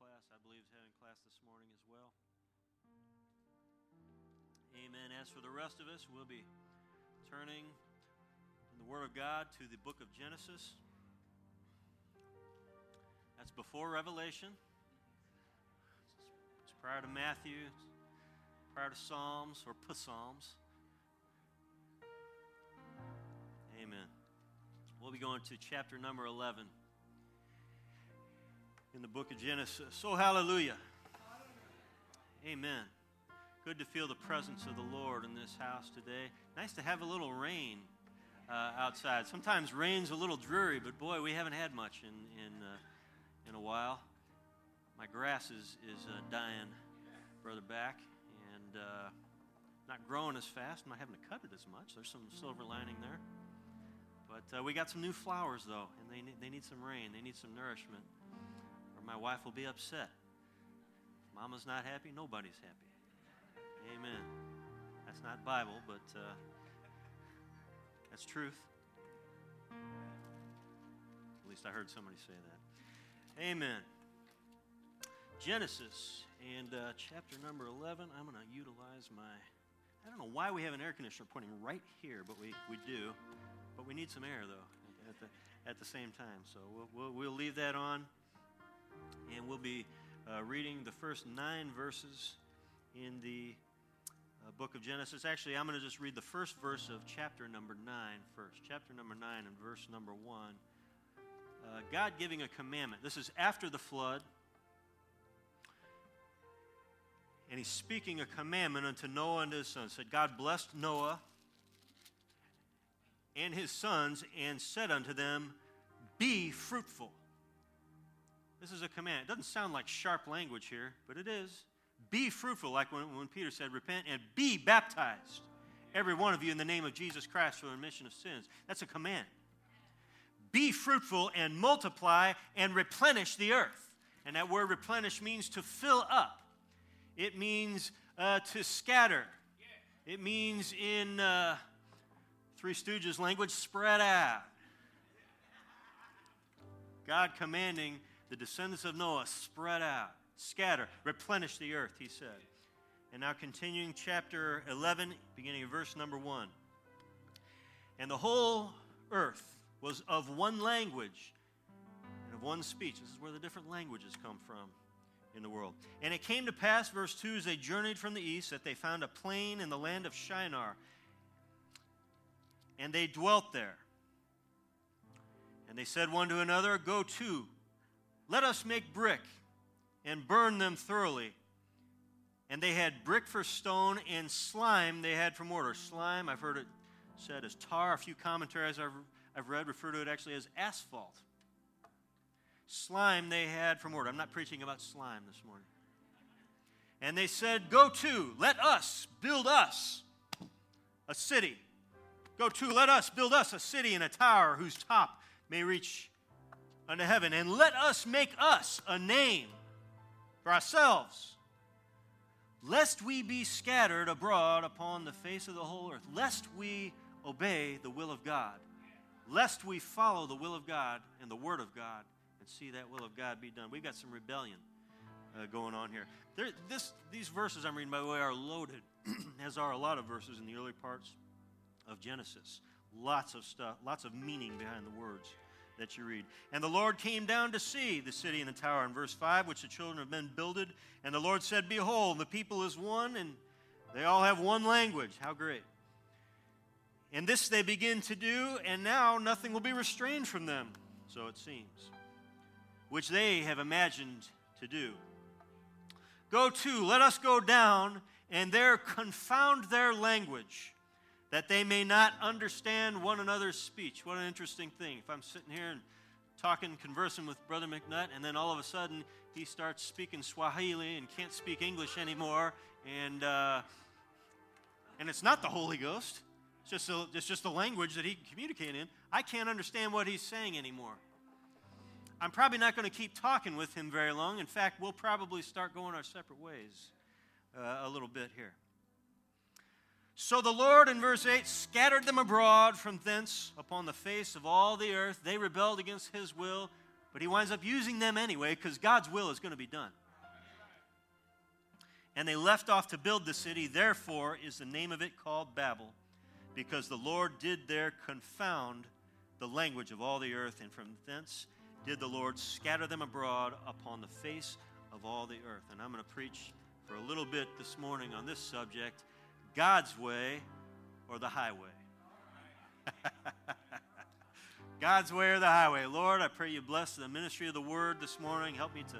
class, I believe, is having class this morning as well. Amen. As for the rest of us, we'll be turning in the Word of God to the book of Genesis. That's before Revelation. It's prior to Matthew, prior to Psalms or Psalms. Amen. We'll be going to chapter number 11 in the book of Genesis. So, hallelujah. Amen. Good to feel the presence of the Lord in this house today. Nice to have a little rain uh, outside. Sometimes rain's a little dreary, but boy, we haven't had much in, in, uh, in a while. My grass is, is uh, dying, Brother Back, and uh, not growing as fast. I'm not having to cut it as much. There's some silver lining there. But uh, we got some new flowers, though, and they need, they need some rain, they need some nourishment or my wife will be upset. Mama's not happy, nobody's happy. Amen. That's not Bible, but uh, that's truth. At least I heard somebody say that. Amen. Genesis and uh, chapter number 11. I'm going to utilize my. I don't know why we have an air conditioner pointing right here, but we, we do. But we need some air, though, at the, at the same time. So we'll, we'll, we'll leave that on. And we'll be uh, reading the first nine verses in the uh, book of Genesis. Actually, I'm going to just read the first verse of chapter number nine first. Chapter number 9 and verse number 1. Uh, God giving a commandment. This is after the flood. And he's speaking a commandment unto Noah and his sons. Said, God blessed Noah and his sons and said unto them, Be fruitful this is a command. It doesn't sound like sharp language here, but it is. Be fruitful, like when, when Peter said, repent and be baptized, every one of you, in the name of Jesus Christ for the remission of sins. That's a command. Be fruitful and multiply and replenish the earth. And that word replenish means to fill up, it means uh, to scatter, it means in uh, Three Stooges language, spread out. God commanding the descendants of Noah spread out, scatter, replenish the earth, he said. And now continuing chapter 11, beginning of verse number 1. And the whole earth was of one language and of one speech. This is where the different languages come from in the world. And it came to pass, verse 2, as they journeyed from the east, that they found a plain in the land of Shinar. And they dwelt there. And they said one to another, Go to, let us make brick and burn them thoroughly. And they had brick for stone and slime they had for mortar. Slime, I've heard it said as tar. A few commentaries I've, I've read refer to it actually as asphalt. Slime they had for mortar. I'm not preaching about slime this morning. And they said, Go to, let us build us a city. Go to, let us build us a city and a tower whose top may reach unto heaven, and let us make us a name for ourselves, lest we be scattered abroad upon the face of the whole earth, lest we obey the will of God, lest we follow the will of God and the word of God and see that will of God be done. We've got some rebellion uh, going on here. There, this, these verses I'm reading, by the way, are loaded, as are a lot of verses in the early parts of Genesis. Lots of stuff, lots of meaning behind the words that you read. And the Lord came down to see the city and the tower in verse 5, which the children of men builded. And the Lord said, Behold, the people is one, and they all have one language. How great. And this they begin to do, and now nothing will be restrained from them, so it seems, which they have imagined to do. Go to, let us go down, and there confound their language that they may not understand one another's speech. What an interesting thing. If I'm sitting here and talking, conversing with Brother McNutt, and then all of a sudden he starts speaking Swahili and can't speak English anymore, and, uh, and it's not the Holy Ghost, it's just, a, it's just the language that he can communicate in. I can't understand what he's saying anymore. I'm probably not going to keep talking with him very long. In fact, we'll probably start going our separate ways uh, a little bit here. So the Lord, in verse 8, scattered them abroad from thence upon the face of all the earth. They rebelled against his will. But he winds up using them anyway because God's will is going to be done. And they left off to build the city. Therefore, is the name of it called Babel, because the Lord did there confound the language of all the earth, and from thence did the Lord scatter them abroad upon the face of all the earth. And I'm going to preach for a little bit this morning on this subject God's way or the highway. God's way or the highway. Lord, I pray you bless the ministry of the word this morning. Help me to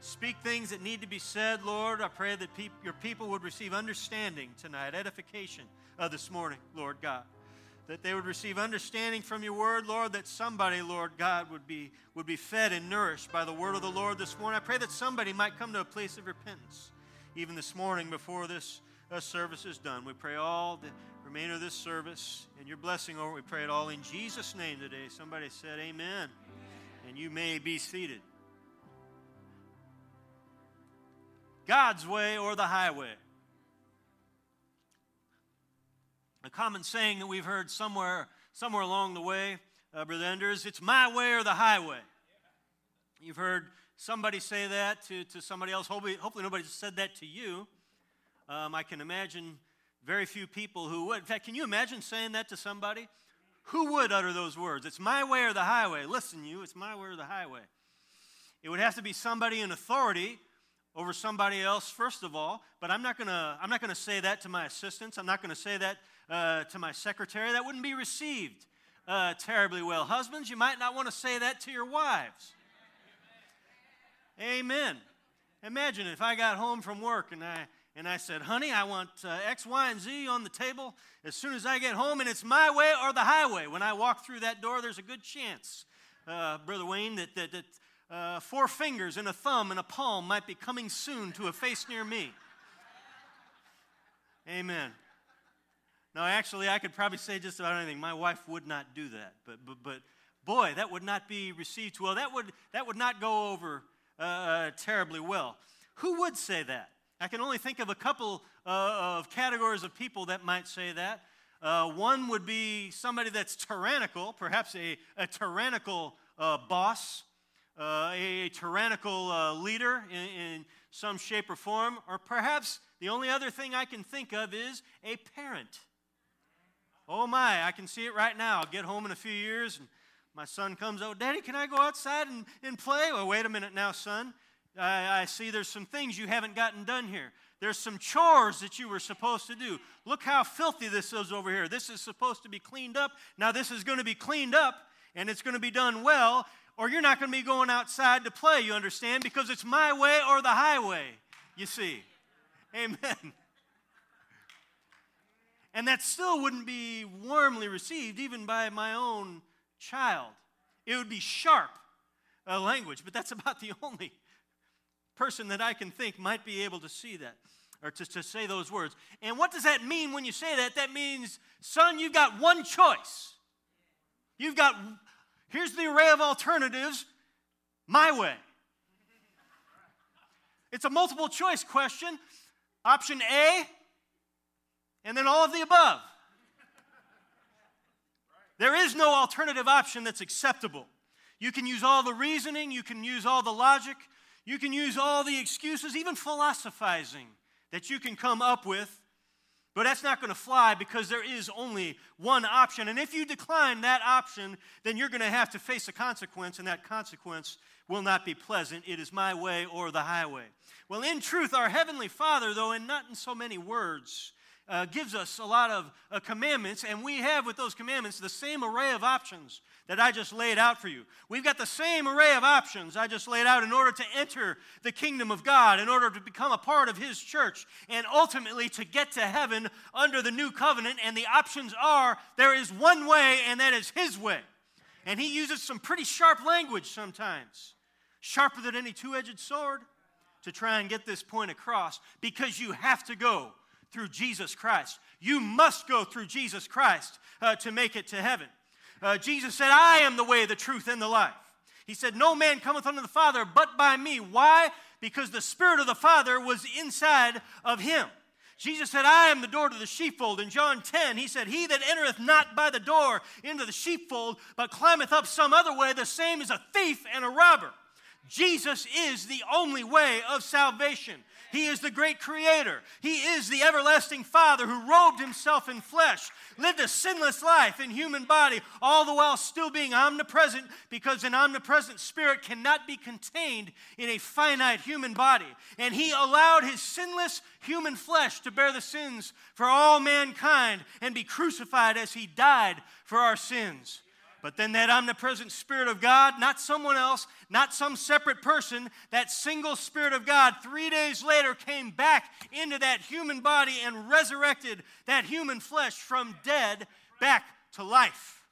speak things that need to be said, Lord. I pray that pe- your people would receive understanding tonight, edification uh, this morning, Lord God. That they would receive understanding from your word, Lord, that somebody, Lord God, would be, would be fed and nourished by the word of the Lord this morning. I pray that somebody might come to a place of repentance even this morning before this uh, service is done. We pray all the remainder of this service and your blessing over. We pray it all in Jesus' name today. Somebody said, Amen. And you may be seated. God's way or the highway. A common saying that we've heard somewhere, somewhere along the way, uh, Brother Enders, it's my way or the highway. You've heard somebody say that to, to somebody else. Hopefully, hopefully nobody said that to you. Um, I can imagine very few people who would. In fact, can you imagine saying that to somebody? Who would utter those words? It's my way or the highway. Listen, you, it's my way or the highway. It would have to be somebody in authority over somebody else, first of all, but I'm not to I'm not to say that to my assistants. I'm not to say that uh, to my secretary. That wouldn't be received uh, terribly well. Husbands, you might not want to say that to your wives. Amen. Imagine if I got home from work and I and I said, honey, I want uh, X, Y, and Z on the table as soon as I get home, and it's my way or the highway. When I walk through that door, there's a good chance, uh, Brother Wayne, that, that, that uh, four fingers and a thumb and a palm might be coming soon to a face near me. Amen. Now, actually, I could probably say just about anything. My wife would not do that, but, but, but boy, that would not be received well. That would, that would not go over uh, uh terribly well. Who would say that? I can only think of a couple uh, of categories of people that might say that. Uh, one would be somebody that's tyrannical, perhaps a, a tyrannical uh, boss, uh, a, a, tyrannical uh, leader in, in some shape or form, or perhaps the only other thing I can think of is a parent. Oh my, I can see it right now. I'll get home in a few years and my son comes, Oh, Daddy, can I go outside and, and play? Well, wait a minute now, son. I, I see there's some things you haven't gotten done here. There's some chores that you were supposed to do. Look how filthy this is over here. This is supposed to be cleaned up. Now, this is going to be cleaned up and it's going to be done well, or you're not going to be going outside to play, you understand? Because it's my way or the highway, you see. Amen. And that still wouldn't be warmly received even by my own child. It would be sharp uh, language, but that's about the only person that I can think might be able to see that or to, to say those words. And what does that mean when you say that? That means, son, you've got one choice. You've got, here's the array of alternatives my way. It's a multiple choice question. Option A, and then all of the above. There is no alternative option that's acceptable. You can use all the reasoning, you can use all the logic, you can use all the excuses, even philosophizing, that you can come up with, but that's not going to fly because there is only one option. And if you decline that option, then you're going to have to face a consequence, and that consequence will not be pleasant. It is my way or the highway. Well, in truth, our Heavenly Father, though, and not in so many words, uh, gives us a lot of uh, commandments, and we have with those commandments the same array of options that I just laid out for you. We've got the same array of options I just laid out in order to enter the kingdom of God, in order to become a part of His church, and ultimately to get to heaven under the new covenant. And the options are there is one way, and that is His way. And He uses some pretty sharp language sometimes, sharper than any two edged sword, to try and get this point across because you have to go through Jesus Christ. You must go through Jesus Christ uh, to make it to heaven. Uh, Jesus said, I am the way, the truth, and the life. He said, No man cometh unto the Father but by me. Why? Because the Spirit of the Father was inside of him. Jesus said, I am the door to the sheepfold. In John 10, he said, He that entereth not by the door into the sheepfold, but climbeth up some other way, the same is a thief and a robber. Jesus is the only way of salvation. He is the great creator. He is the everlasting Father who robed himself in flesh, lived a sinless life in human body, all the while still being omnipresent because an omnipresent spirit cannot be contained in a finite human body. And he allowed his sinless human flesh to bear the sins for all mankind and be crucified as he died for our sins. But then that omnipresent Spirit of God, not someone else, not some separate person, that single Spirit of God, three days later came back into that human body and resurrected that human flesh from dead back to life.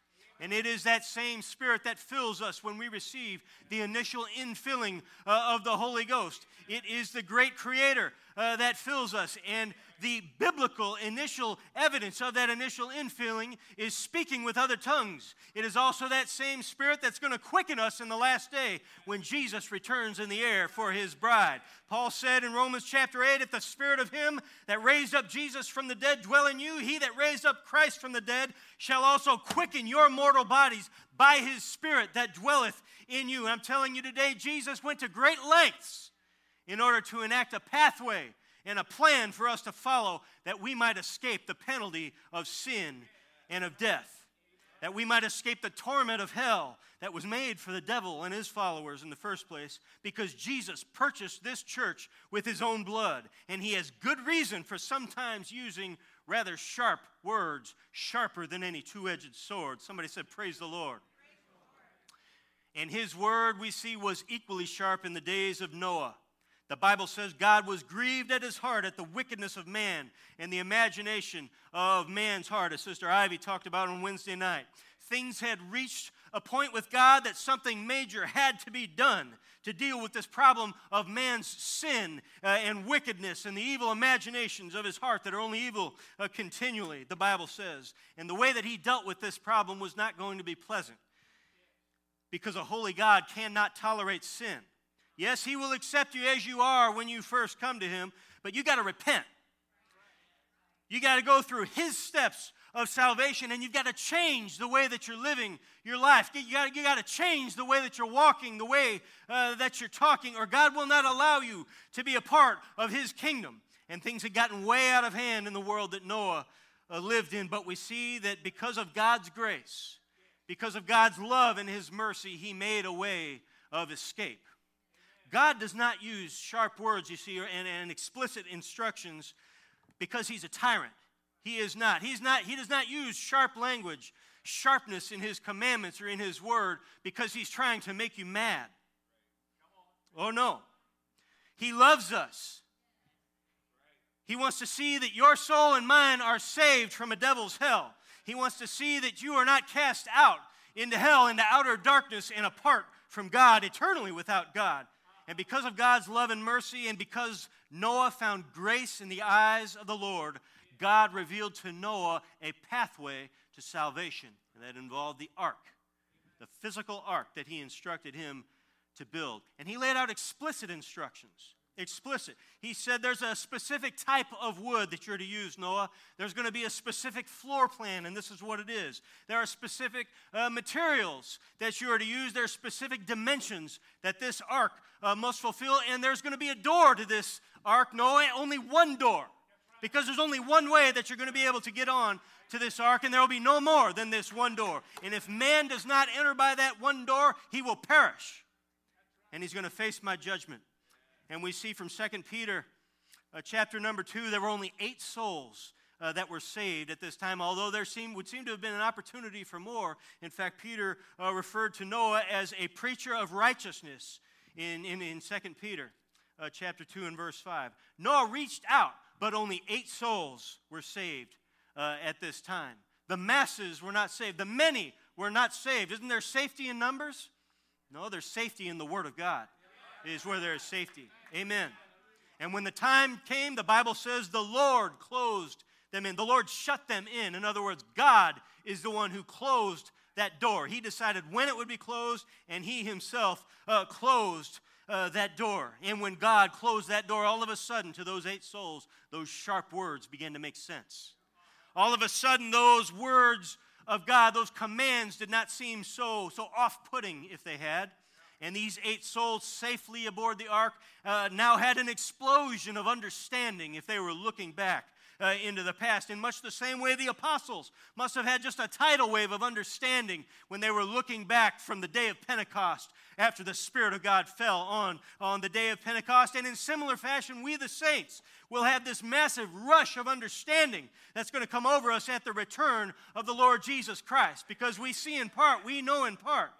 And it is that same Spirit that fills us when we receive the initial infilling uh, of the Holy Ghost. It is the great Creator uh, that fills us. And the biblical initial evidence of that initial infilling is speaking with other tongues. It is also that same Spirit that's going to quicken us in the last day when Jesus returns in the air for his bride. Paul said in Romans chapter 8 if the Spirit of him that raised up Jesus from the dead dwell in you, he that raised up Christ from the dead shall also quicken your mortal bodies by his Spirit that dwelleth in you. I'm telling you today, Jesus went to great lengths in order to enact a pathway and a plan for us to follow that we might escape the penalty of sin and of death, that we might escape the torment of hell that was made for the devil and his followers in the first place, because Jesus purchased this church with his own blood, and he has good reason for sometimes using rather sharp words, sharper than any two edged sword. Somebody said, Praise the Lord. And his word we see was equally sharp in the days of Noah. The Bible says God was grieved at his heart at the wickedness of man and the imagination of man's heart, as Sister Ivy talked about on Wednesday night. Things had reached a point with God that something major had to be done to deal with this problem of man's sin uh, and wickedness and the evil imaginations of his heart that are only evil uh, continually, the Bible says. And the way that he dealt with this problem was not going to be pleasant because a holy God cannot tolerate sin. Yes, He will accept you as you are when you first come to Him, but you got to repent. You got to go through His steps of salvation and you've got to change the way that you're living your life. You got, you to change the way that you're walking, the way uh, that you're talking, or God will not allow you to be a part of His kingdom. And things had gotten way out of hand in the world that Noah uh, lived in. But we see that because of God's grace, because of God's love and His mercy, He made a way of escape. God does not use sharp words, you see, and, and explicit instructions because he's a tyrant. He is not. He's not. He does not use sharp language, sharpness in his commandments or in his word because he's trying to make you mad. Oh no. He loves us. He wants to see that your soul and mine are saved from a devil's hell. He wants to see that you are not cast out into hell, into outer darkness, and apart from God, eternally without God. And because of God's love and mercy, and because Noah found grace in the eyes of the Lord, God revealed to Noah a pathway to salvation. And that involved the ark, the physical ark that he instructed him to build. And he laid out explicit instructions explicit. He said there's a specific type of wood that you're to use, Noah. There's going to be a specific floor plan, and this is what it is. There are specific uh, materials that you are to use. There are specific dimensions that this ark uh, must fulfill, and there's going to be a door to this ark, Noah, only one door. Because there's only one way that you're going to be able to get on to this ark, and there will be no more than this one door. And if man does not enter by that one door, he will perish. And he's going to face my judgment. And we see from 2 Peter uh, chapter number 2, there were only eight souls uh, that were saved at this time, although there seemed, would seem to have been an opportunity for more. In fact, Peter uh, referred to Noah as a preacher of righteousness in, in, in 2 Peter uh, chapter 2 and verse 5. Noah reached out, but only eight souls were saved uh, at this time. The masses were not saved. The many were not saved. Isn't there safety in numbers? No, there's safety in the Word of God, is where there is safety. Amen. And when the time came, the Bible says the Lord closed them in. The Lord shut them in. In other words, God is the one who closed that door. He decided when it would be closed, and He Himself uh, closed uh, that door. And when God closed that door, all of a sudden, to those eight souls, those sharp words began to make sense. All of a sudden, those words of God, those commands did not seem so, so off putting if they had. And these eight souls safely aboard the ark uh, now had an explosion of understanding if they were looking back uh, into the past. In much the same way, the apostles must have had just a tidal wave of understanding when they were looking back from the day of Pentecost after the Spirit of God fell on, on the day of Pentecost. And in similar fashion, we, the saints, will have this massive rush of understanding that's going to come over us at the return of the Lord Jesus Christ because we see in part, we know in part.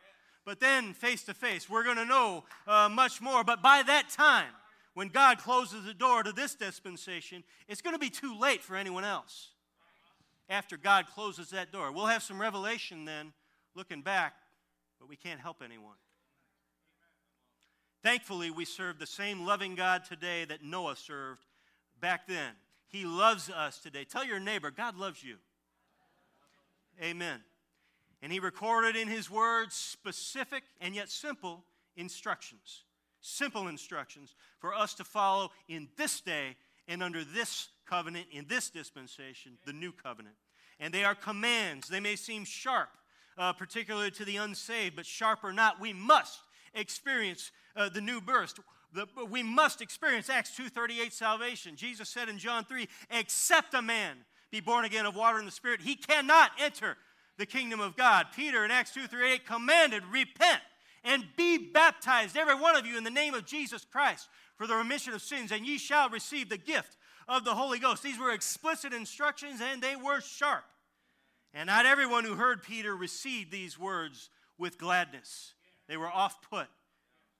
But then, face to face, we're going to know uh, much more. But by that time, when God closes the door to this dispensation, it's going to be too late for anyone else. After God closes that door, we'll have some revelation then looking back, but we can't help anyone. Thankfully, we serve the same loving God today that Noah served back then. He loves us today. Tell your neighbor, God loves you. Amen. And he recorded in his words specific and yet simple instructions simple instructions for us to follow in this day and under this covenant, in this dispensation, the new covenant. And they are commands. They may seem sharp, uh, particularly to the unsaved, but sharp or not, we must experience uh, the new birth. The, we must experience Acts 2.38 salvation. Jesus said in John 3, except a man be born again of water and the Spirit, he cannot enter the kingdom of God. Peter in Acts 2 through 8 commanded, repent and be baptized, every one of you, in the name of Jesus Christ for the remission of sins, and ye shall receive the gift of the Holy Ghost. These were explicit instructions, and they were sharp. And not everyone who heard Peter received these words with gladness. They were off put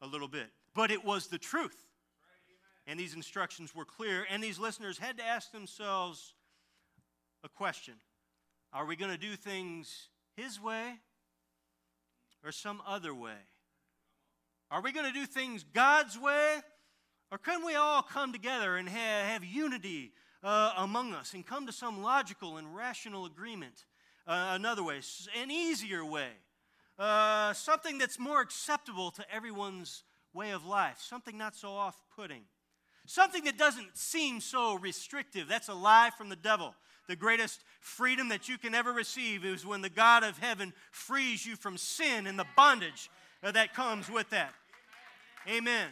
a little bit, but it was the truth. And these instructions were clear, and these listeners had to ask themselves a question Are we going to do things His way or some other way? Are we going to do things God's way? Or can we all come together and have, have unity uh, among us and come to some logical and rational agreement? Uh, another way, an easier way, uh, something that's more acceptable to everyone's way of life, something not so off putting, something that doesn't seem so restrictive. That's a lie from the devil. The greatest freedom that you can ever receive is when the God of heaven frees you from sin and the bondage that comes with that. Amen.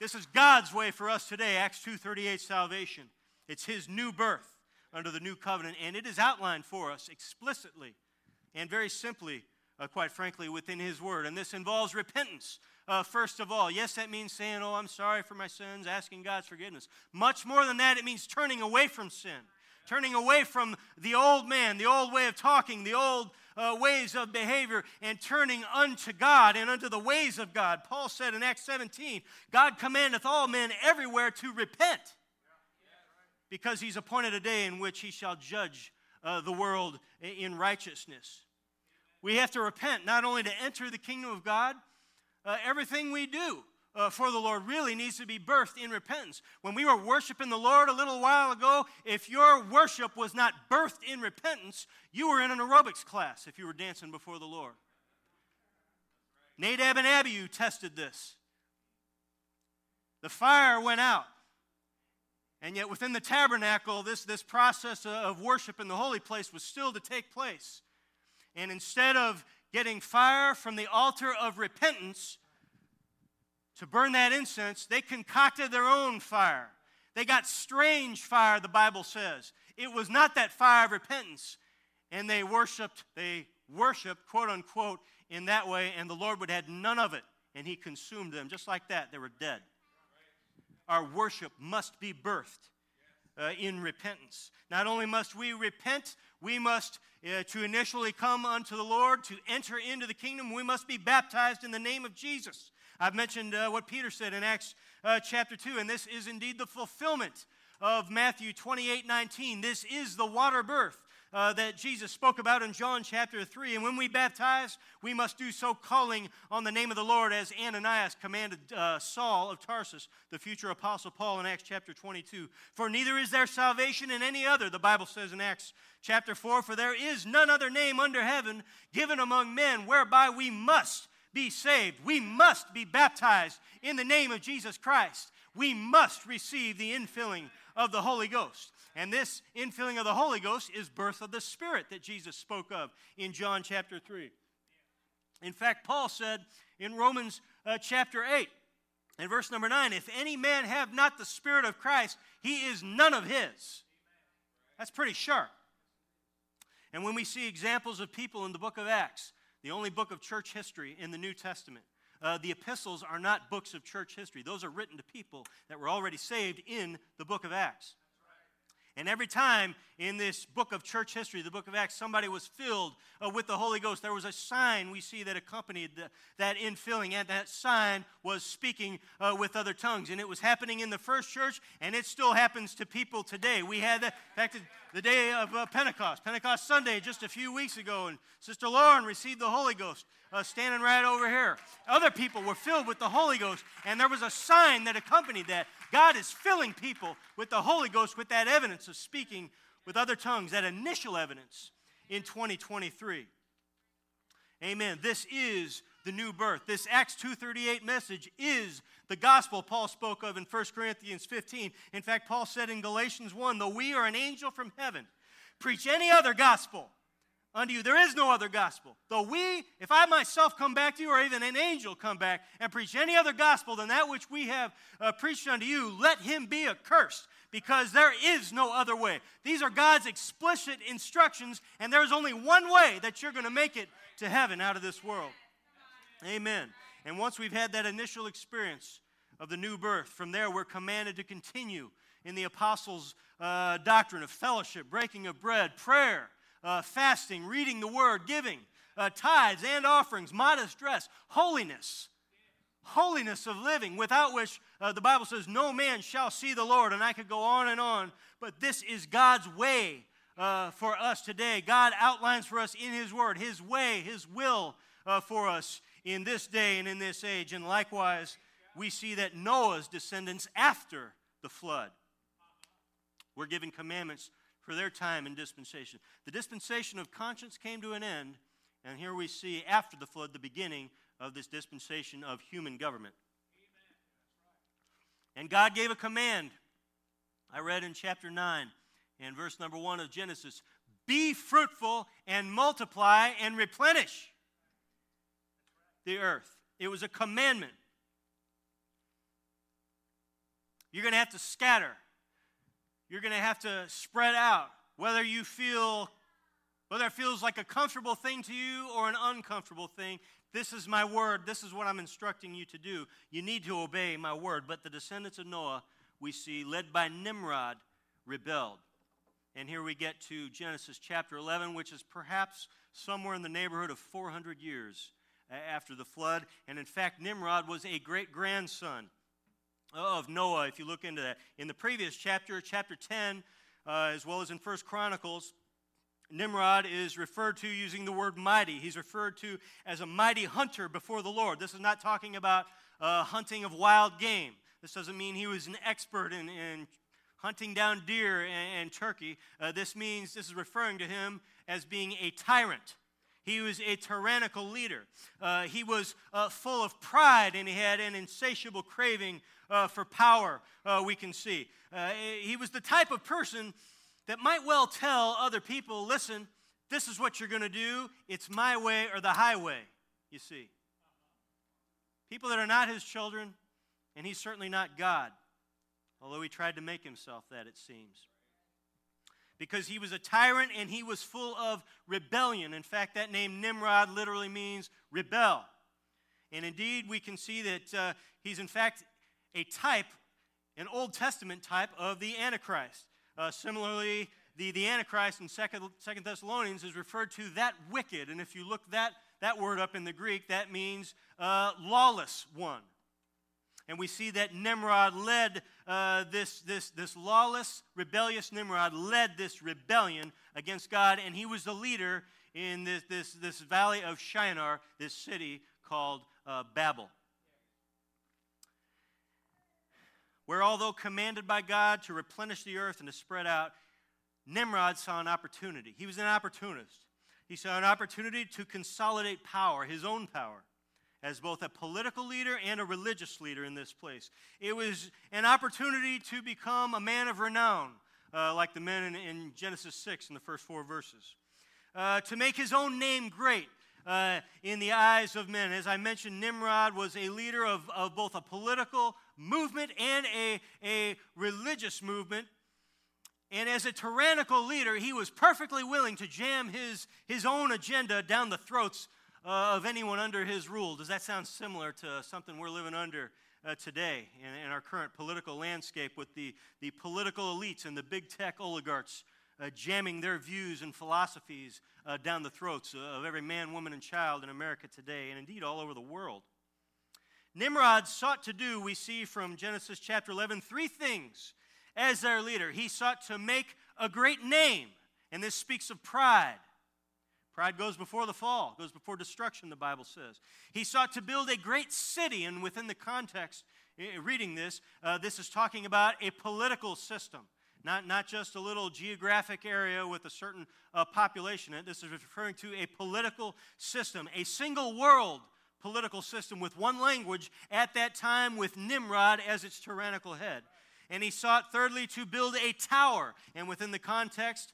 This is God's way for us today, Acts 2:38 salvation. It's his new birth under the new covenant and it is outlined for us explicitly and very simply uh, quite frankly within his word and this involves repentance uh, first of all yes that means saying oh i'm sorry for my sins asking god's forgiveness much more than that it means turning away from sin turning away from the old man, the old way of talking, the old uh, ways of behavior, and turning unto God and unto the ways of God. Paul said in Acts 17, God commandeth all men everywhere to repent, because he's appointed a day in which he shall judge uh, the world in righteousness. We have to repent not only to enter the kingdom of God, uh, everything we do uh, for the Lord really needs to be birthed in repentance. When we were worshiping the Lord a little while ago, if your worship was not birthed in repentance, you were in an aerobics class if you were dancing before the Lord. Nadab and Abihu tested this. The fire went out. And yet, within the tabernacle, this, this process of worship in the holy place was still to take place. And instead of getting fire from the altar of repentance, to burn that incense, they concocted their own fire. They got strange fire, the Bible says. It was not that fire of repentance. And they worshiped, they worshiped, quote unquote, in that way, and the Lord would have none of it. And he consumed them. Just like that, they were dead. Our worship must be birthed uh, in repentance. Not only must we repent, we must, uh, to initially come unto the Lord, to enter into the kingdom, we must be baptized in the name of Jesus. I've mentioned uh, what Peter said in Acts uh, chapter 2, and this is indeed the fulfillment of Matthew 28 19. This is the water birth. Uh, that Jesus spoke about in John chapter 3. And when we baptize, we must do so calling on the name of the Lord as Ananias commanded uh, Saul of Tarsus, the future apostle Paul in Acts chapter 22. For neither is there salvation in any other, the Bible says in Acts chapter 4, for there is none other name under heaven given among men whereby we must be saved. We must be baptized in the name of Jesus Christ. We must receive the infilling of the Holy Ghost. And this infilling of the Holy Ghost is birth of the Spirit that Jesus spoke of in John chapter 3. In fact, Paul said in Romans uh, chapter 8, in verse number 9, if any man have not the Spirit of Christ, he is none of his. That's pretty sharp. And when we see examples of people in the book of Acts, the only book of church history in the New Testament, uh, the epistles are not books of church history. Those are written to people that were already saved in the book of Acts. And every time in this book of church history, the book of Acts, somebody was filled uh, with the Holy Ghost, there was a sign we see that accompanied the, that infilling, and that sign was speaking uh, with other tongues. And it was happening in the first church, and it still happens to people today. We had, in fact, the day of uh, Pentecost, Pentecost Sunday, just a few weeks ago, and Sister Lauren received the Holy Ghost uh, standing right over here. Other people were filled with the Holy Ghost, and there was a sign that accompanied that. God is filling people with the Holy Ghost with that evidence of speaking with other tongues, that initial evidence in 2023. Amen. This is the new birth. This Acts 2:38 message is the gospel Paul spoke of in 1 Corinthians 15. In fact, Paul said in Galatians 1, "Though we are an angel from heaven, preach any other gospel unto you. There is no other gospel. Though we, if I myself come back to you, or even an angel come back and preach any other gospel than that which we have uh, preached unto you, let him be accursed, because there is no other way. These are God's explicit instructions, and there is only one way that you're going to make it to heaven out of this world. Amen. And once we've had that initial experience of the new birth, from there we're commanded to continue in the apostles' uh, doctrine of fellowship, breaking of bread, prayer uh, fasting, reading the word, giving, uh, tithes and offerings, modest dress, holiness. Holiness of living, without which uh, the Bible says no man shall see the Lord. And I could go on and on, but this is God's way uh, for us today. God outlines for us in His Word His way, His will uh, for us in this day and in this age. And likewise, we see that Noah's descendants after the flood were given commandments for their time and dispensation. The dispensation of conscience came to an end, and here we see after the flood the beginning of this dispensation of human government. And God gave a command. I read in chapter 9 and verse number 1 of Genesis Be fruitful and multiply and replenish the earth. It was a commandment. You're going to have to scatter you're going to have to spread out, whether you feel, whether it feels like a comfortable thing to you or an uncomfortable thing. This is my word. This is what I'm instructing you to do. You need to obey my word. But the descendants of Noah, we see, led by Nimrod, rebelled. And here we get to Genesis chapter 11, which is perhaps somewhere in the neighborhood of 400 years after the flood. And in fact, Nimrod was a great grandson of Noah, if you look into that. In the previous chapter, chapter 10, uh, as well as in First Chronicles, Nimrod is referred to using the word mighty. He's referred to as a mighty hunter before the Lord. This is not talking about uh, hunting of wild game. This doesn't mean he was an expert in, in hunting down deer and, and turkey. Uh, this means, this is referring to him as being a tyrant. He was a tyrannical leader. Uh, he was uh, full of pride and he had an insatiable craving uh, for power, uh, we can see. Uh, he was the type of person that might well tell other people listen, this is what you're going to do. It's my way or the highway, you see. People that are not his children, and he's certainly not God, although he tried to make himself that, it seems. Because he was a tyrant and he was full of rebellion. In fact, that name Nimrod literally means rebel. And indeed, we can see that uh, he's in fact a type, an Old Testament type of the Antichrist. Uh, similarly, the, the Antichrist in Second, Second Thessalonians is referred to that wicked. And if you look that, that word up in the Greek, that means uh, lawless one. And we see that Nimrod led uh, this, this, this lawless, rebellious Nimrod led this rebellion against God, and he was the leader in this, this, this valley of Shinar, this city called uh, Babel. Where, although commanded by God to replenish the earth and to spread out, Nimrod saw an opportunity. He was an opportunist. He saw an opportunity to consolidate power, his own power. as both a political leader and a religious leader in this place. It was an opportunity to become a man of renown, uh, like the men in, in, Genesis 6 in the first four verses. Uh, to make his own name great uh, in the eyes of men. As I mentioned, Nimrod was a leader of, of both a political movement and a, a religious movement. And as a tyrannical leader, he was perfectly willing to jam his, his own agenda down the throats uh, of anyone under his rule. Does that sound similar to something we're living under uh, today in, in, our current political landscape with the, the political elites and the big tech oligarchs uh, jamming their views and philosophies uh, down the throats of every man, woman, and child in America today, and indeed all over the world? Nimrod sought to do, we see from Genesis chapter 11, three things as their leader. He sought to make a great name, and this speaks of pride. Pride goes before the fall, goes before destruction, the Bible says. He sought to build a great city, and within the context, reading this, uh, this is talking about a political system, not, not just a little geographic area with a certain uh, population. This is referring to a political system, a single world political system with one language at that time with Nimrod as its tyrannical head. And he sought, thirdly, to build a tower. And within the context,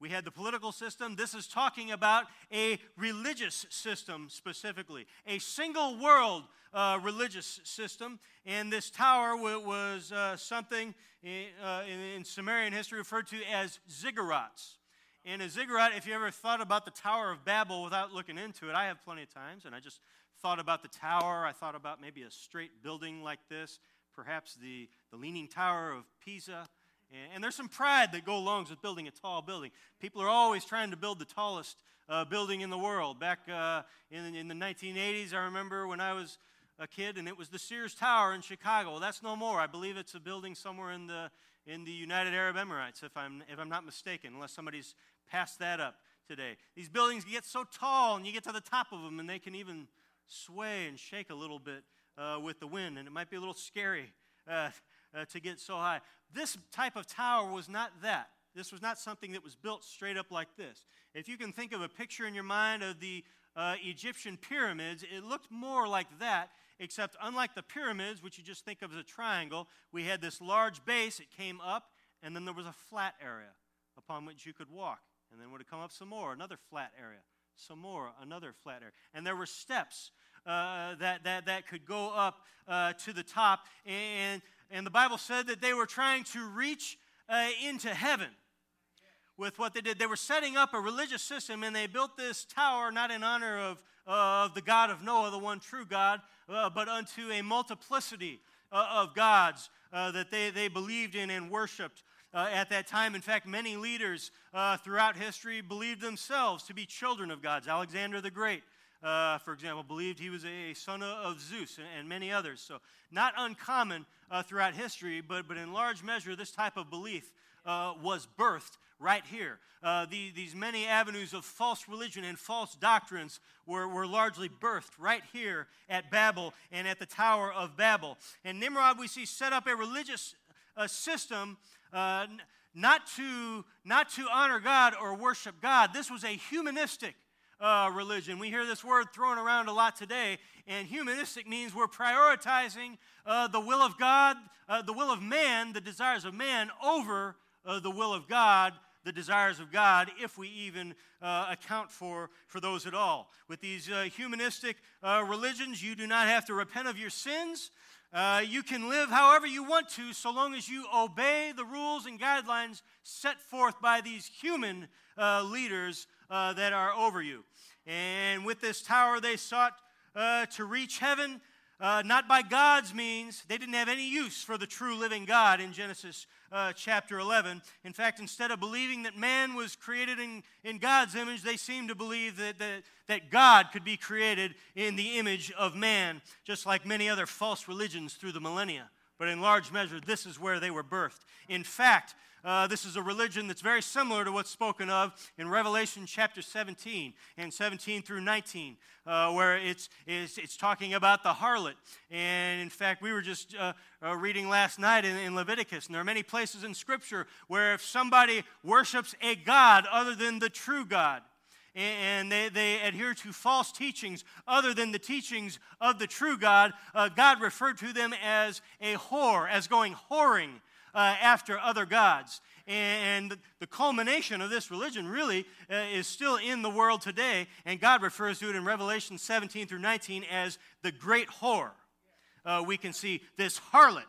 we had the political system. This is talking about a religious system specifically, a single world uh, religious system. And this tower was uh, something in, uh, in, in, Sumerian history referred to as ziggurats. And a ziggurat, if you ever thought about the Tower of Babel without looking into it, I have plenty of times, and I just thought about the tower. I thought about maybe a straight building like this, perhaps the, the Leaning Tower of Pisa. And, and there's some pride that goes along with building a tall building. People are always trying to build the tallest uh, building in the world. Back uh, in, in the 1980s, I remember when I was a kid, and it was the Sears Tower in Chicago. Well, that's no more. I believe it's a building somewhere in the in the United Arab Emirates, if I'm if I'm not mistaken, unless somebody's passed that up today. These buildings get so tall, and you get to the top of them, and they can even sway and shake a little bit uh, with the wind, and it might be a little scary uh, uh, to get so high. This type of tower was not that. This was not something that was built straight up like this. If you can think of a picture in your mind of the uh, Egyptian pyramids, it looked more like that, except unlike the pyramids, which you just think of as a triangle, we had this large base, it came up, and then there was a flat area upon which you could walk. And then would have come up some more, another flat area, some more, another flat. And there were steps uh, that, that, that could go up uh, to the top. And, and the Bible said that they were trying to reach uh, into heaven with what they did. They were setting up a religious system, and they built this tower not in honor of, of the God of Noah, the one true God, uh, but unto a multiplicity uh, of gods uh, that they, they believed in and worshiped. Uh, at that time. In fact, many leaders uh, throughout history believed themselves to be children of gods. Alexander the Great, uh, for example, believed he was a son of Zeus and, and many others. So, not uncommon uh, throughout history, but, but in large measure, this type of belief uh, was birthed right here. Uh, the, these many avenues of false religion and false doctrines were, were largely birthed right here at Babel and at the Tower of Babel. And Nimrod, we see, set up a religious uh, system. Uh, not to, not to honor God or worship God. This was a humanistic uh, religion. We hear this word thrown around a lot today, and humanistic means we're prioritizing uh, the will of God, uh, the will of man, the desires of man, over uh, the will of God, the desires of God, if we even uh, account for, for those at all. With these uh, humanistic religions, you do not have to repent of your sins. Uh, you can live however you want to so long as you obey the rules and guidelines set forth by these human uh, leaders uh, that are over you. And with this tower, they sought uh, to reach heaven, uh, not by God's means. They didn't have any use for the true living God in Genesis uh, chapter 11. In fact, instead of believing that man was created in, in God's image, they seemed to believe that, that, that God could be created in the image of man, just like many other false religions through the millennia. But in large measure, this is where they were birthed. In fact, uh, this is a religion that's very similar to what's spoken of in Revelation chapter 17 and 17 through 19, uh, where it's, it's, it's, talking about the harlot. And in fact, we were just uh, uh, reading last night in, in Leviticus, and there are many places in Scripture where if somebody worships a God other than the true God, and they, they adhere to false teachings other than the teachings of the true God, uh, God referred to them as a whore, as going whoring uh, after other gods. And the culmination of this religion really uh, is still in the world today, and God refers to it in Revelation 17 through 19 as the great whore. Uh, we can see this harlot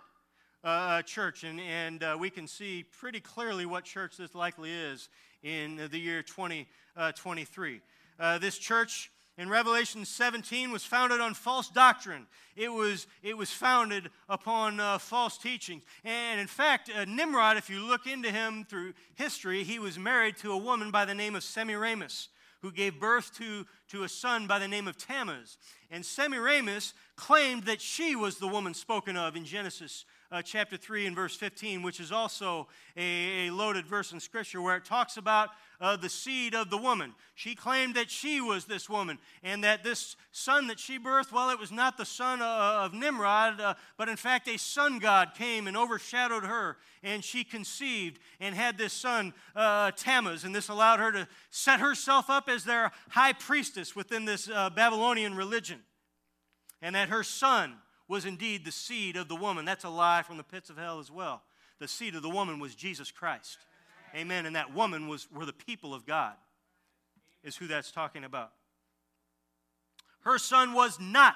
uh, uh, church, and, and uh, we can see pretty clearly what church this likely is in the year 2023. Uh, this church in Revelation 17 was founded on false doctrine. It was, it was founded upon uh, false teachings. And in fact, uh, Nimrod, if you look into him through history, he was married to a woman by the name of Semiramis, who gave birth to, to a son by the name of Tammuz. And Semiramis claimed that she was the woman spoken of in Genesis uh, chapter 3 and verse 15, which is also a, a, loaded verse in Scripture where it talks about uh, the seed of the woman. She claimed that she was this woman and that this son that she birthed, well, it was not the son uh, of Nimrod, uh, but in fact a sun god came and overshadowed her, and she conceived and had this son, uh, Tammuz, and this allowed her to set herself up as their high priestess within this uh, Babylonian religion. And that her son, was indeed the seed of the woman. That's a lie from the pits of hell as well. The seed of the woman was Jesus Christ. Amen. And that woman was were the people of God. Is who that's talking about. Her son was not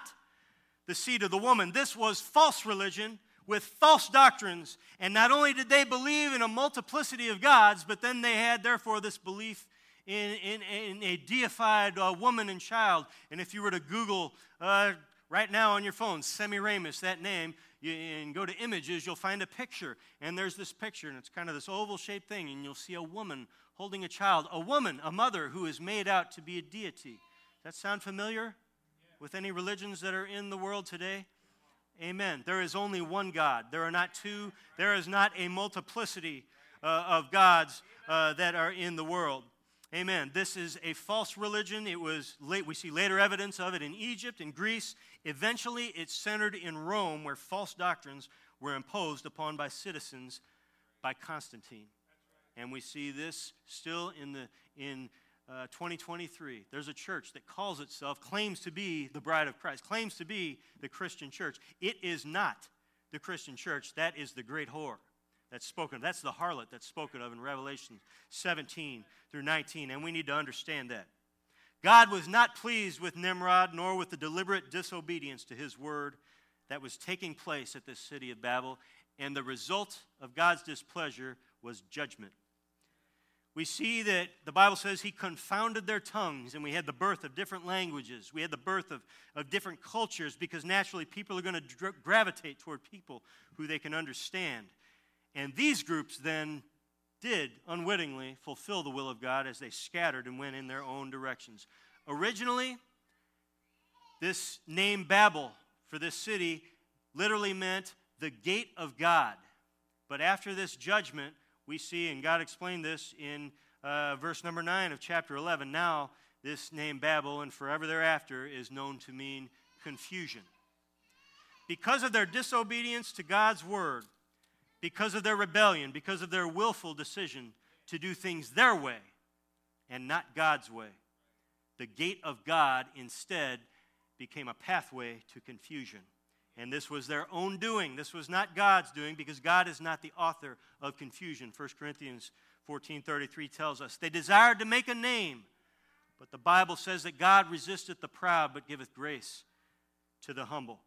the seed of the woman. This was false religion with false doctrines. And not only did they believe in a multiplicity of gods, but then they had, therefore, this belief in, in, in a deified uh, woman and child. And if you were to Google uh, right now on your phone, Semiramis, that name, you, and go to images, you'll find a picture. And there's this picture, and it's kind of this oval shaped thing, and you'll see a woman holding a child. A woman, a mother, who is made out to be a deity. Does that sound familiar with any religions that are in the world today? Amen. There is only one God. There are not two, there is not a multiplicity uh, of gods uh, that are in the world. Amen. This is a false religion. It was late, we see later evidence of it in Egypt, in Greece. Eventually, it's centered in Rome, where false doctrines were imposed upon by citizens by Constantine. And we see this still in the in uh, 2023. There's a church that calls itself, claims to be the bride of Christ, claims to be the Christian church. It is not the Christian church. That is the great whore that's spoken of. That's the harlot that's spoken of in Revelation 17 through 19, and we need to understand that. God was not pleased with Nimrod nor with the deliberate disobedience to his word that was taking place at this city of Babel, and the result of God's displeasure was judgment. We see that the Bible says he confounded their tongues, and we had the birth of different languages. We had the birth of, of different cultures because naturally people are going to dra- gravitate toward people who they can understand. And these groups then did unwittingly fulfill the will of God as they scattered and went in their own directions. Originally, this name Babel for this city literally meant the gate of God. But after this judgment, we see, and God explained this in uh, verse number 9 of chapter 11. Now, this name Babel and forever thereafter is known to mean confusion. Because of their disobedience to God's word, because of their rebellion, because of their willful decision to do things their way and not God's way. The gate of God instead became a pathway to confusion. And this was their own doing. This was not God's doing because God is not the author of confusion. 1 Corinthians 14:33 tells us they desired to make a name, but the Bible says that God resisteth the proud but giveth grace to the humble.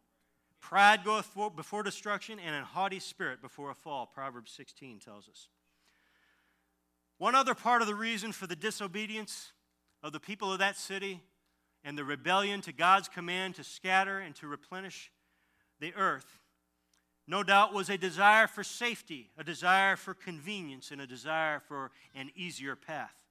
Pride goeth before destruction, and a haughty spirit before a fall, Proverbs 16 tells us. One other part of the reason for the disobedience of the people of that city and the rebellion to God's command to scatter and to replenish the earth, no doubt was a desire for safety, a desire for convenience, and a desire for an easier path.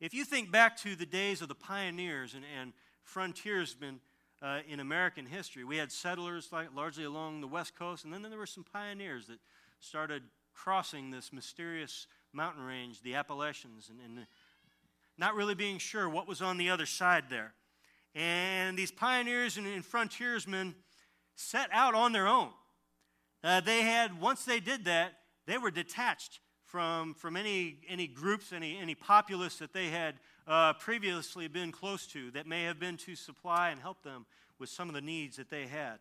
If you think back to the days of the pioneers and, and frontiersmen uh, in American history. We had settlers like, largely along the West Coast, and then there were some pioneers that started crossing this mysterious mountain range, the Appalachians, and, and not really being sure what was on the other side there. And these pioneers and, and frontiersmen set out on their own. Uh, they had, once they did that, they were detached from, from any, any groups, any, any populace that they had uh, previously been close to that may have been to supply and help them with some of the needs that they had.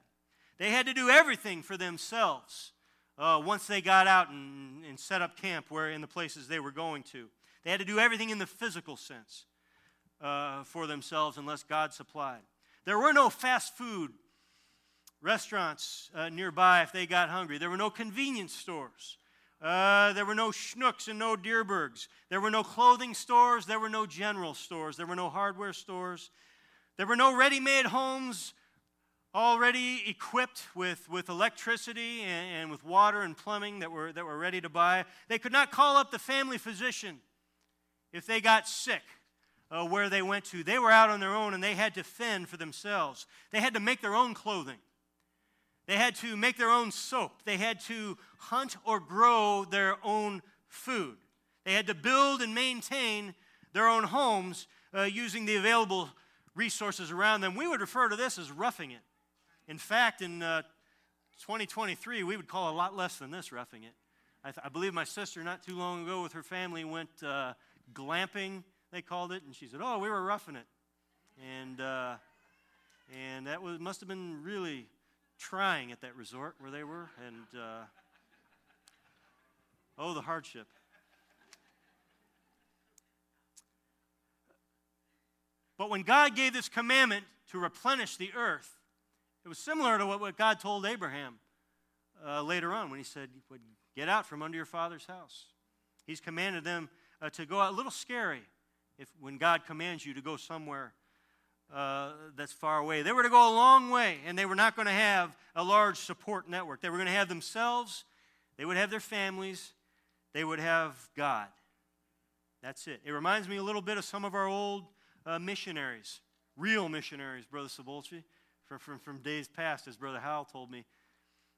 They had to do everything for themselves uh, once they got out and, and set up camp where in the places they were going to. They had to do everything in the physical sense uh, for themselves unless God supplied. There were no fast food restaurants uh, nearby if they got hungry. There were no convenience stores. Uh, there were no Schnucks and no Dierbergs. There were no clothing stores. There were no general stores. There were no hardware stores. There were no ready made homes already equipped with, with electricity and, and, with water and plumbing that were, that were ready to buy. They could not call up the family physician if they got sick uh, where they went to. They were out on their own and they had to fend for themselves. They had to make their own clothing. They had to make their own soap. They had to hunt or grow their own food. They had to build and maintain their own homes uh, using the available resources around them. We would refer to this as roughing it. In fact, in uh, 2023, we would call a lot less than this roughing it. I, th- I, believe my sister, not too long ago, with her family, went uh, glamping, they called it, and she said, Oh, we were roughing it. And, uh, and that was, must have been really trying at that resort where they were, and uh, oh, the hardship. But when God gave this commandment to replenish the earth, it was similar to what, what God told Abraham uh, later on when he said, Get out from under your father's house. He's commanded them uh, to go out a little scary if, when God commands you to go somewhere uh, that's far away. They were to go a long way, and they were not going to have a large support network. They were going to have themselves, they would have their families, they would have God. That's it. It reminds me a little bit of some of our old uh, missionaries, real missionaries, Brother Sabolchi, from, from, from days past, as Brother Howell told me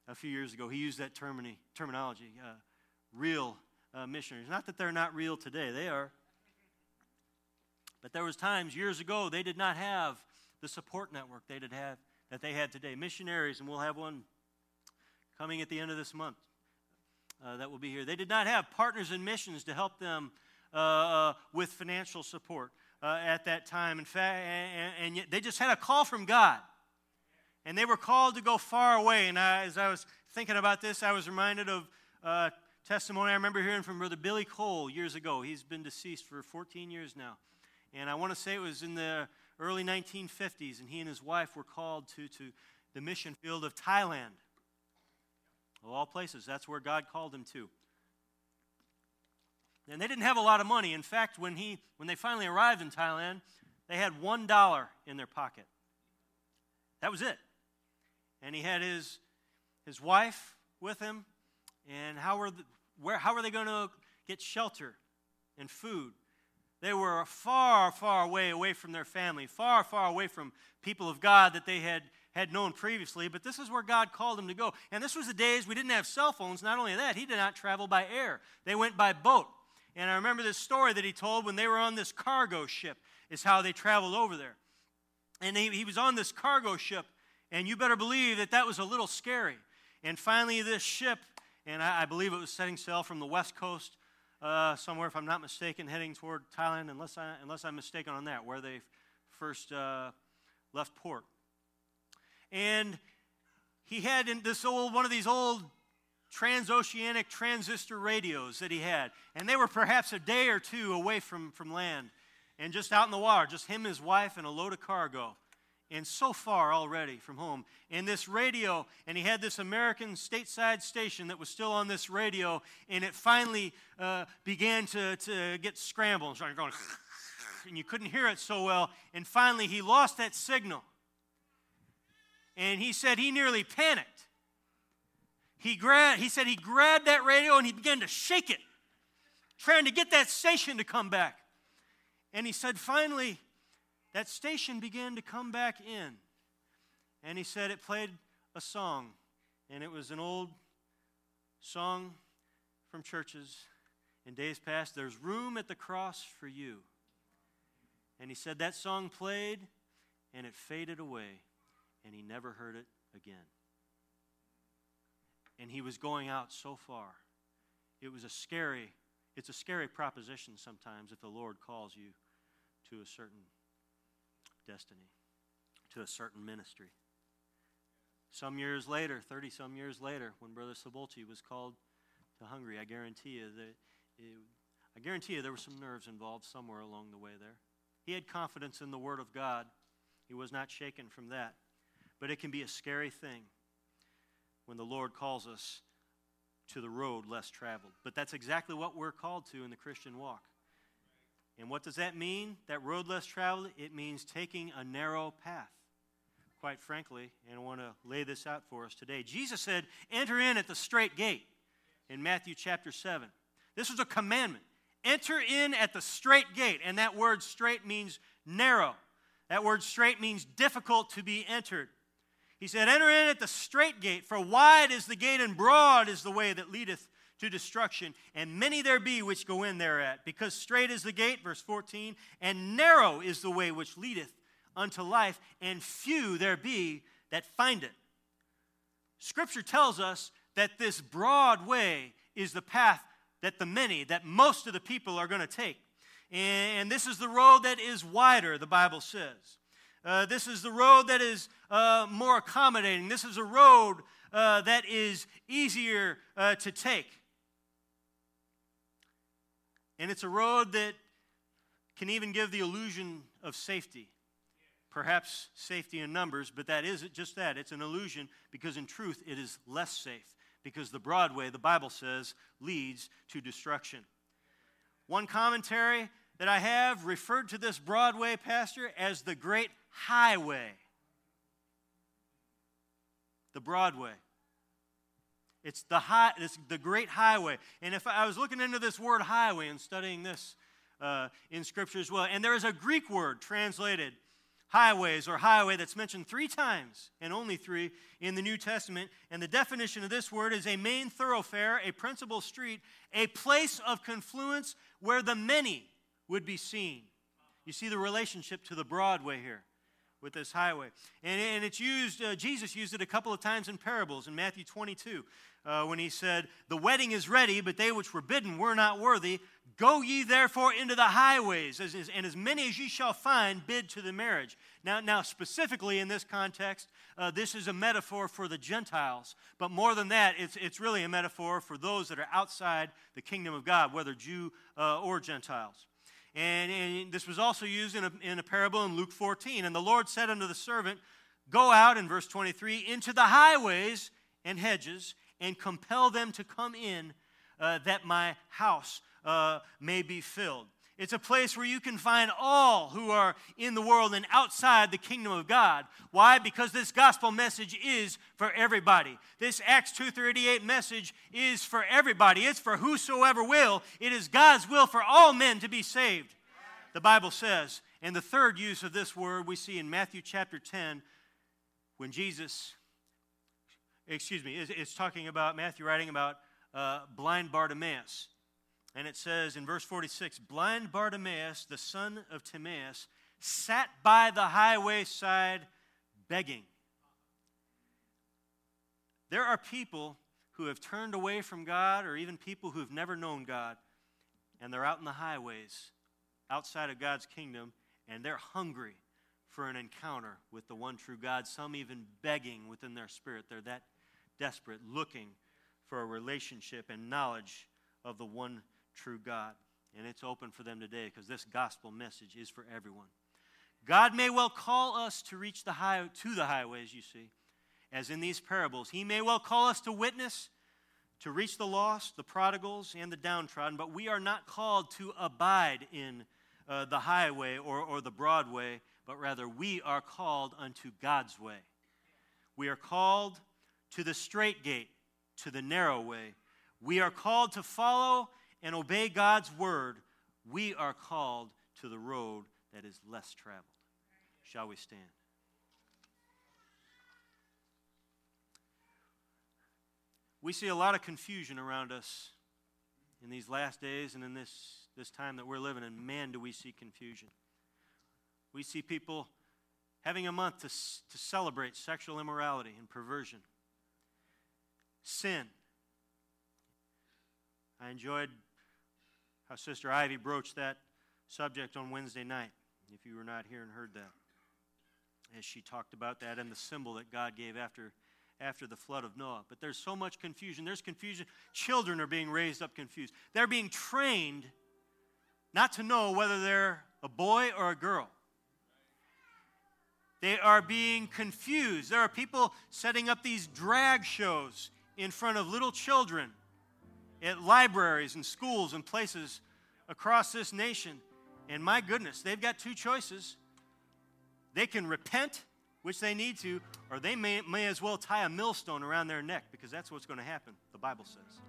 a few years ago. He used that termini, terminology, uh, real uh, missionaries. Not that they're not real today, they are. But there was times years ago they did not have the support network they did have that they had today. Missionaries, and we'll have one coming at the end of this month uh, that will be here. They did not have partners in missions to help them uh, uh, with financial support uh, at that time. In fact, and, and, yet they just had a call from God, and they were called to go far away. And I, as I was thinking about this, I was reminded of uh, testimony I remember hearing from Brother Billy Cole years ago. He's been deceased for 14 years now. And I want to say it was in the early 1950s, and he and his wife were called to, to the mission field of Thailand. Of all places, that's where God called him to. And they didn't have a lot of money. In fact, when, he, when they finally arrived in Thailand, they had one dollar in their pocket. That was it. And he had his, his wife with him. And how were, the, where, how were they going to get shelter and food? They were far, far away, away from their family, far, far away from people of God that they had, had known previously. But this is where God called them to go. And this was the days we didn't have cell phones. Not only that, he did not travel by air, they went by boat. And I remember this story that he told when they were on this cargo ship, is how they traveled over there. And he, he was on this cargo ship, and you better believe that that was a little scary. And finally, this ship, and I, I believe it was setting sail from the west coast uh, somewhere, if I'm not mistaken, heading toward Thailand, unless, I, unless I'm mistaken on that, where they first uh, left port. And he had this old, one of these old transoceanic transistor radios that he had. And they were perhaps a day or two away from, from land and just out in the water, just him, his wife, and a load of cargo and so far already from home. And this radio, and he had this American stateside station that was still on this radio, and it finally uh, began to, to get scrambled. And, going, and you couldn't hear it so well. And finally, he lost that signal. And he said he nearly panicked. He, grabbed, he said he grabbed that radio and he began to shake it, trying to get that station to come back. And he said, finally, that station began to come back in. And he said it played a song, and it was an old song from churches in days past There's room at the cross for you. And he said that song played, and it faded away, and he never heard it again. And he was going out so far. It was a scary, it's a scary proposition sometimes if the Lord calls you to a certain destiny, to a certain ministry. Some years later, 30 some years later, when Brother Sabolchi was called to Hungary, I guarantee you that it, I guarantee you there were some nerves involved somewhere along the way there. He had confidence in the Word of God. He was not shaken from that. But it can be a scary thing when the Lord calls us to the road less traveled. But that's exactly what we're called to in the Christian walk. And what does that mean? That road less traveled? It means taking a narrow path. Quite frankly, and I want to lay this out for us today. Jesus said, Enter in at the straight gate in Matthew chapter 7. This was a commandment. Enter in at the straight gate. And that word straight means narrow. That word straight means difficult to be entered. He said, Enter in at the straight gate, for wide is the gate and broad is the way that leadeth to destruction, and many there be which go in thereat. Because straight is the gate, verse 14, and narrow is the way which leadeth unto life, and few there be that find it. Scripture tells us that this broad way is the path that the many, that most of the people are going to take. And this is the road that is wider, the Bible says. Uh, this is the road that is uh, more accommodating. This is a road uh, that is easier uh, to take. And it's a road that can even give the illusion of safety. Perhaps safety in numbers, but that isn't just that. It's an illusion because in truth it is less safe. Because the broad way, the Bible says, leads to destruction. One commentary that I have referred to this Broadway, Pastor, as the Great Highway. The Broadway. It's the, high, it's the Great Highway. And if I was looking into this word highway and studying this uh, in Scripture as well, and there is a Greek word translated highways or highway that's mentioned three times and only three in the New Testament. And the definition of this word is a main thoroughfare, a principal street, a place of confluence where the many would be seen. You see the relationship to the Broadway here with this highway. And, and it's used, uh, Jesus used it a couple of times in parables in Matthew 22 uh, when he said, The wedding is ready, but they which were bidden were not worthy. Go ye therefore into the highways, as, and as many as ye shall find, bid to the marriage. Now, now specifically in this context, uh, this is a metaphor for the Gentiles. But more than that, it's, it's really a metaphor for those that are outside the kingdom of God, whether Jew uh, or Gentiles. And, and, this was also used in a, in a parable in Luke 14. And the Lord said unto the servant, Go out, in verse 23, into the highways and hedges, and compel them to come in, uh, that my house uh, may be filled. It's a place where you can find all who are in the world and outside the kingdom of God. Why? Because this gospel message is for everybody. This Acts 2:38 message is for everybody. It's for whosoever will. It is God's will for all men to be saved. The Bible says. And the third use of this word we see in Matthew chapter 10 when Jesus excuse me, it's, talking about Matthew writing about uh, blind Bartimaeus. And it says in verse 46 Blind Bartimaeus, the son of Timaeus, sat by the highway side begging. There are people who have turned away from God, or even people who have never known God, and they're out in the highways outside of God's kingdom, and they're hungry for an encounter with the one true God. Some even begging within their spirit. They're that desperate, looking for a relationship and knowledge of the one true God. And it's open for them today because this gospel message is for everyone. God may well call us to reach the high, to the highways, you see, as in these parables. He may well call us to witness, to reach the lost, the prodigals, and the downtrodden, but we are not called to abide in uh, the highway or, or the broad way, but rather we are called unto God's way. We are called to the straight gate, to the narrow way. We are called to follow and obey God's word. We are called to the road that is less traveled. Shall we stand? We see a lot of confusion around us in these last days and in this, this time that we're living in. Man, do we see confusion. We see people having a month to, to celebrate sexual immorality and perversion sin. I enjoyed how Sister Ivy broached that subject on Wednesday night. if you were not here and heard that, as she talked about that and the symbol that God gave after, after the flood of Noah. But there's so much confusion. There's confusion. Children are being raised up confused. They're being trained not to know whether they're a boy or a girl. They are being confused. There are people setting up these drag shows in front of little children at libraries and schools and places across this nation. And my goodness, they've got two choices. They can repent, which they need to, or they may, may as well tie a millstone around their neck because that's what's going to happen, the Bible says.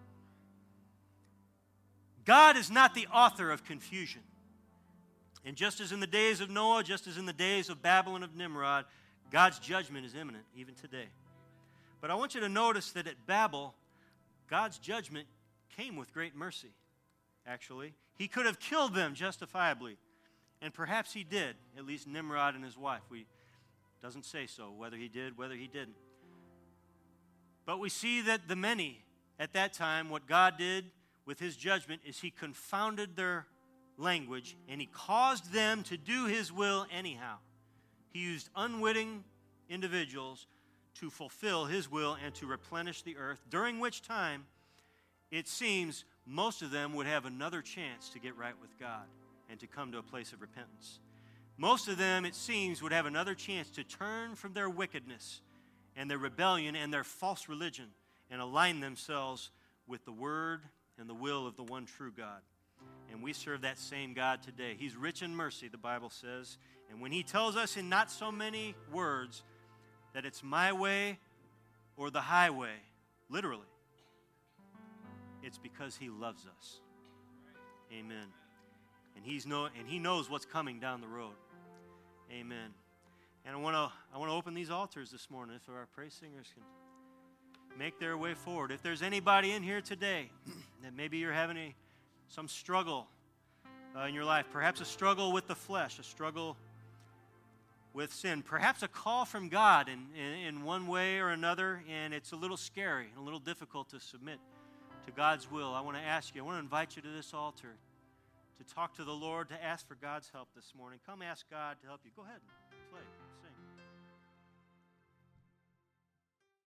God is not the author of confusion. And just as in the days of Noah, just as in the days of Babylon of Nimrod, God's judgment is imminent even today. But I want you to notice that at Babel, God's judgment came with great mercy, actually. He could have killed them justifiably. And perhaps he did, at least Nimrod and his wife. We doesn't say so, whether he did, whether he didn't. But we see that the many at that time, what God did with his judgment is he confounded their language and he caused them to do his will anyhow. He used unwitting individuals to fulfill his will and to replenish the earth, during which time it seems most of them would have another chance to get right with God and to come to a place of repentance. Most of them, it seems, would have another chance to turn from their wickedness and their rebellion and their false religion and align themselves with the word and the will of the one true God. And we serve that same God today. He's rich in mercy, the Bible says. And when He tells us in not so many words that it's my way or the highway, literally, it's because He loves us. Amen. And, he's know, and He knows what's coming down the road. Amen. And I want to I want to open these altars this morning if our praise singers can make their way forward. If there's anybody in here today that maybe you're having a, some struggle uh, in your life, perhaps a struggle with the flesh, a struggle with sin, perhaps a call from God in, in, in one way or another, and it's a little scary and a little difficult to submit to God's will, I want to ask you, I want to invite you to this altar to talk to the Lord, to ask for God's help this morning. Come ask God to help you. Go ahead.